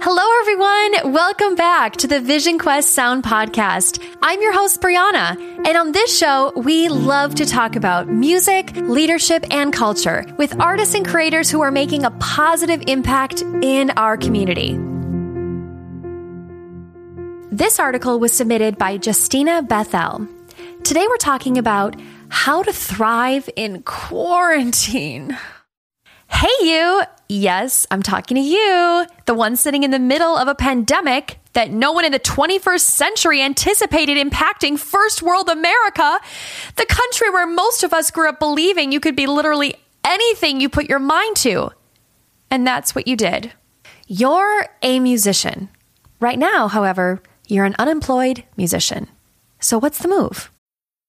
Hello, everyone. Welcome back to the Vision Quest Sound Podcast. I'm your host, Brianna. And on this show, we love to talk about music, leadership, and culture with artists and creators who are making a positive impact in our community. This article was submitted by Justina Bethel. Today, we're talking about how to thrive in quarantine. Hey, you! Yes, I'm talking to you, the one sitting in the middle of a pandemic that no one in the 21st century anticipated impacting first world America, the country where most of us grew up believing you could be literally anything you put your mind to. And that's what you did. You're a musician. Right now, however, you're an unemployed musician. So, what's the move?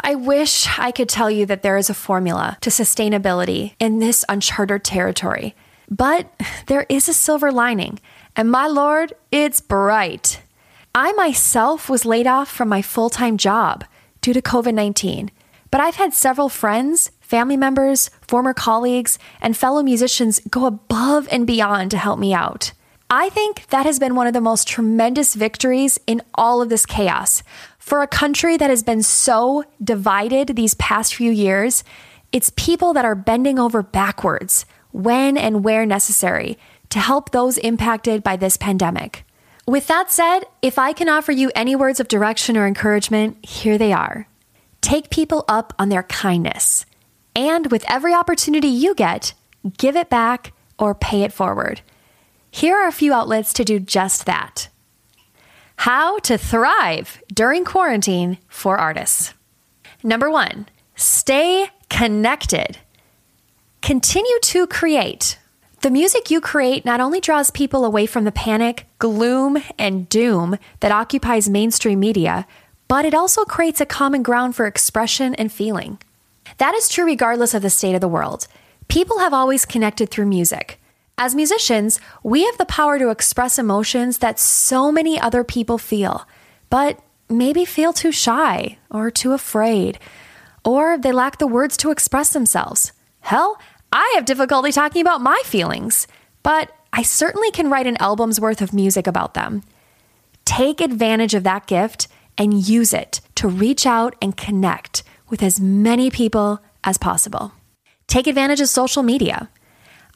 I wish I could tell you that there is a formula to sustainability in this uncharted territory. But there is a silver lining, and my lord, it's bright. I myself was laid off from my full time job due to COVID 19, but I've had several friends, family members, former colleagues, and fellow musicians go above and beyond to help me out. I think that has been one of the most tremendous victories in all of this chaos. For a country that has been so divided these past few years, it's people that are bending over backwards when and where necessary to help those impacted by this pandemic. With that said, if I can offer you any words of direction or encouragement, here they are. Take people up on their kindness. And with every opportunity you get, give it back or pay it forward. Here are a few outlets to do just that. How to thrive during quarantine for artists. Number one, stay connected. Continue to create. The music you create not only draws people away from the panic, gloom, and doom that occupies mainstream media, but it also creates a common ground for expression and feeling. That is true regardless of the state of the world. People have always connected through music. As musicians, we have the power to express emotions that so many other people feel, but maybe feel too shy or too afraid, or they lack the words to express themselves. Hell, I have difficulty talking about my feelings, but I certainly can write an album's worth of music about them. Take advantage of that gift and use it to reach out and connect with as many people as possible. Take advantage of social media.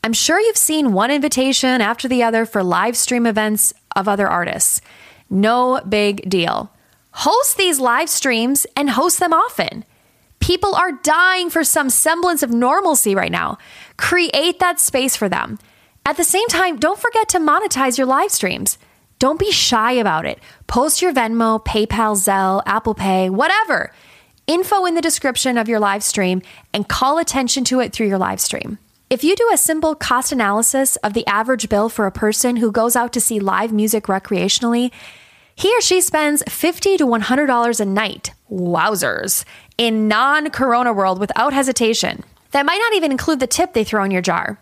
I'm sure you've seen one invitation after the other for live stream events of other artists. No big deal. Host these live streams and host them often. People are dying for some semblance of normalcy right now. Create that space for them. At the same time, don't forget to monetize your live streams. Don't be shy about it. Post your Venmo, PayPal, Zelle, Apple Pay, whatever. Info in the description of your live stream and call attention to it through your live stream. If you do a simple cost analysis of the average bill for a person who goes out to see live music recreationally, he or she spends 50 to $100 a night. Wowzers. In non corona world without hesitation. That might not even include the tip they throw in your jar.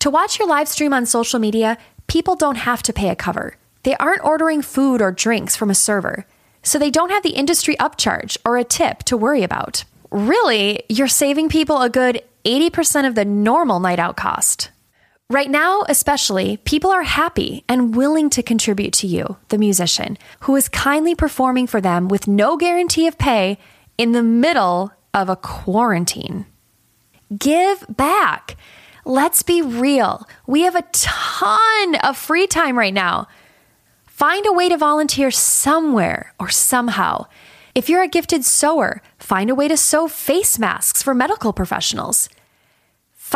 To watch your live stream on social media, people don't have to pay a cover. They aren't ordering food or drinks from a server, so they don't have the industry upcharge or a tip to worry about. Really, you're saving people a good 80% of the normal night out cost. Right now, especially, people are happy and willing to contribute to you, the musician, who is kindly performing for them with no guarantee of pay in the middle of a quarantine. Give back. Let's be real. We have a ton of free time right now. Find a way to volunteer somewhere or somehow. If you're a gifted sewer, find a way to sew face masks for medical professionals.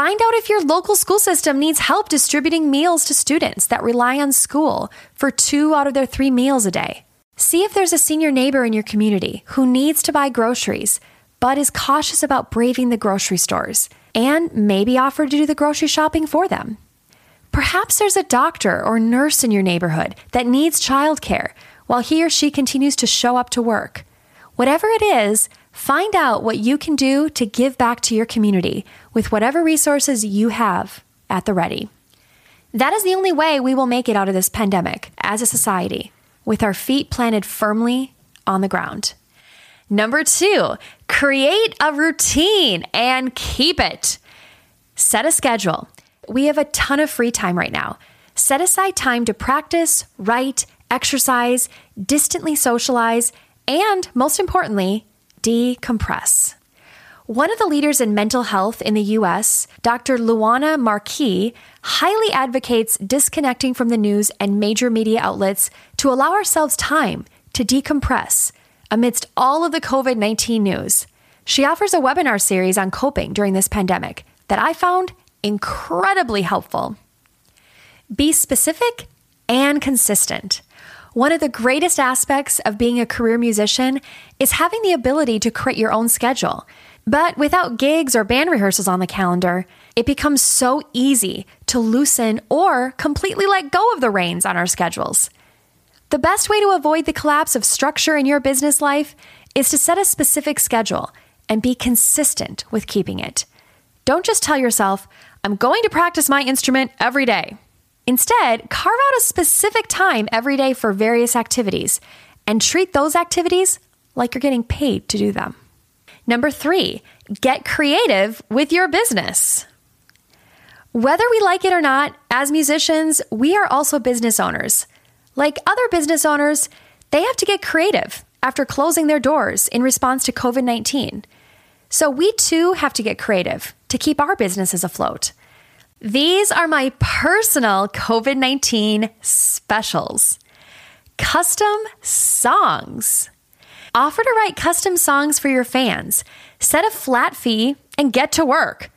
Find out if your local school system needs help distributing meals to students that rely on school for two out of their three meals a day. See if there's a senior neighbor in your community who needs to buy groceries but is cautious about braving the grocery stores and maybe offer to do the grocery shopping for them. Perhaps there's a doctor or nurse in your neighborhood that needs childcare while he or she continues to show up to work. Whatever it is, find out what you can do to give back to your community with whatever resources you have at the ready. That is the only way we will make it out of this pandemic as a society, with our feet planted firmly on the ground. Number two, create a routine and keep it. Set a schedule. We have a ton of free time right now. Set aside time to practice, write, exercise, distantly socialize, and most importantly, decompress. One of the leaders in mental health in the US, Dr. Luana Marques, highly advocates disconnecting from the news and major media outlets to allow ourselves time to decompress amidst all of the COVID 19 news. She offers a webinar series on coping during this pandemic that I found incredibly helpful. Be specific and consistent. One of the greatest aspects of being a career musician is having the ability to create your own schedule. But without gigs or band rehearsals on the calendar, it becomes so easy to loosen or completely let go of the reins on our schedules. The best way to avoid the collapse of structure in your business life is to set a specific schedule and be consistent with keeping it. Don't just tell yourself, I'm going to practice my instrument every day. Instead, carve out a specific time every day for various activities and treat those activities like you're getting paid to do them. Number three, get creative with your business. Whether we like it or not, as musicians, we are also business owners. Like other business owners, they have to get creative after closing their doors in response to COVID 19. So we too have to get creative to keep our businesses afloat. These are my personal COVID 19 specials. Custom songs. Offer to write custom songs for your fans. Set a flat fee and get to work.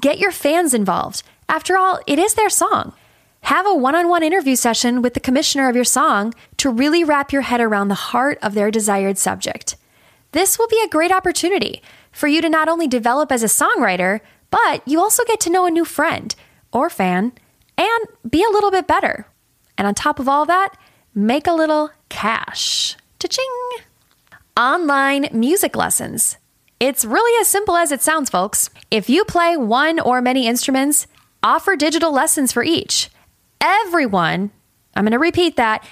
Get your fans involved. After all, it is their song. Have a one on one interview session with the commissioner of your song to really wrap your head around the heart of their desired subject. This will be a great opportunity for you to not only develop as a songwriter, but you also get to know a new friend or fan and be a little bit better. And on top of all that, make a little cash. Cha-ching! Online music lessons. It's really as simple as it sounds, folks. If you play one or many instruments, offer digital lessons for each. Everyone, I'm going to repeat that,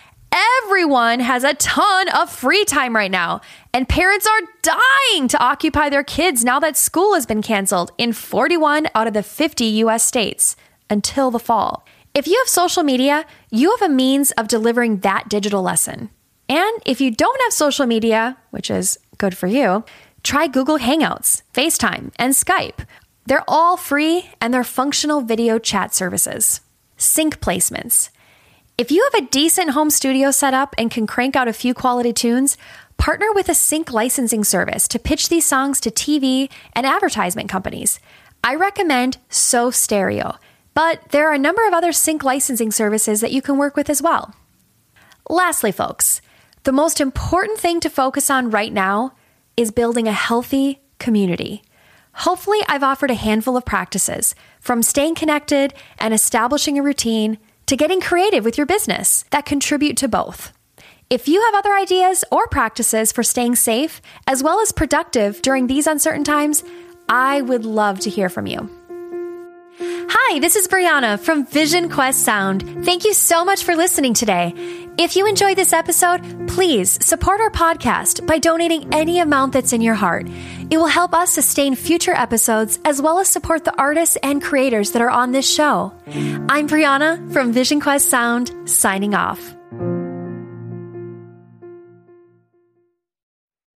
everyone has a ton of free time right now, and parents are dying to occupy their kids now that school has been canceled in 41 out of the 50 US states until the fall. If you have social media, you have a means of delivering that digital lesson. And if you don't have social media, which is good for you, try Google Hangouts, FaceTime, and Skype. They're all free and they're functional video chat services. Sync placements. If you have a decent home studio set up and can crank out a few quality tunes, partner with a sync licensing service to pitch these songs to TV and advertisement companies. I recommend So Stereo. But there are a number of other sync licensing services that you can work with as well. Lastly, folks, the most important thing to focus on right now is building a healthy community. Hopefully, I've offered a handful of practices from staying connected and establishing a routine to getting creative with your business that contribute to both. If you have other ideas or practices for staying safe as well as productive during these uncertain times, I would love to hear from you. Hi, this is Brianna from Vision Quest Sound. Thank you so much for listening today. If you enjoyed this episode, please support our podcast by donating any amount that's in your heart. It will help us sustain future episodes as well as support the artists and creators that are on this show. I'm Brianna from Vision Quest Sound, signing off.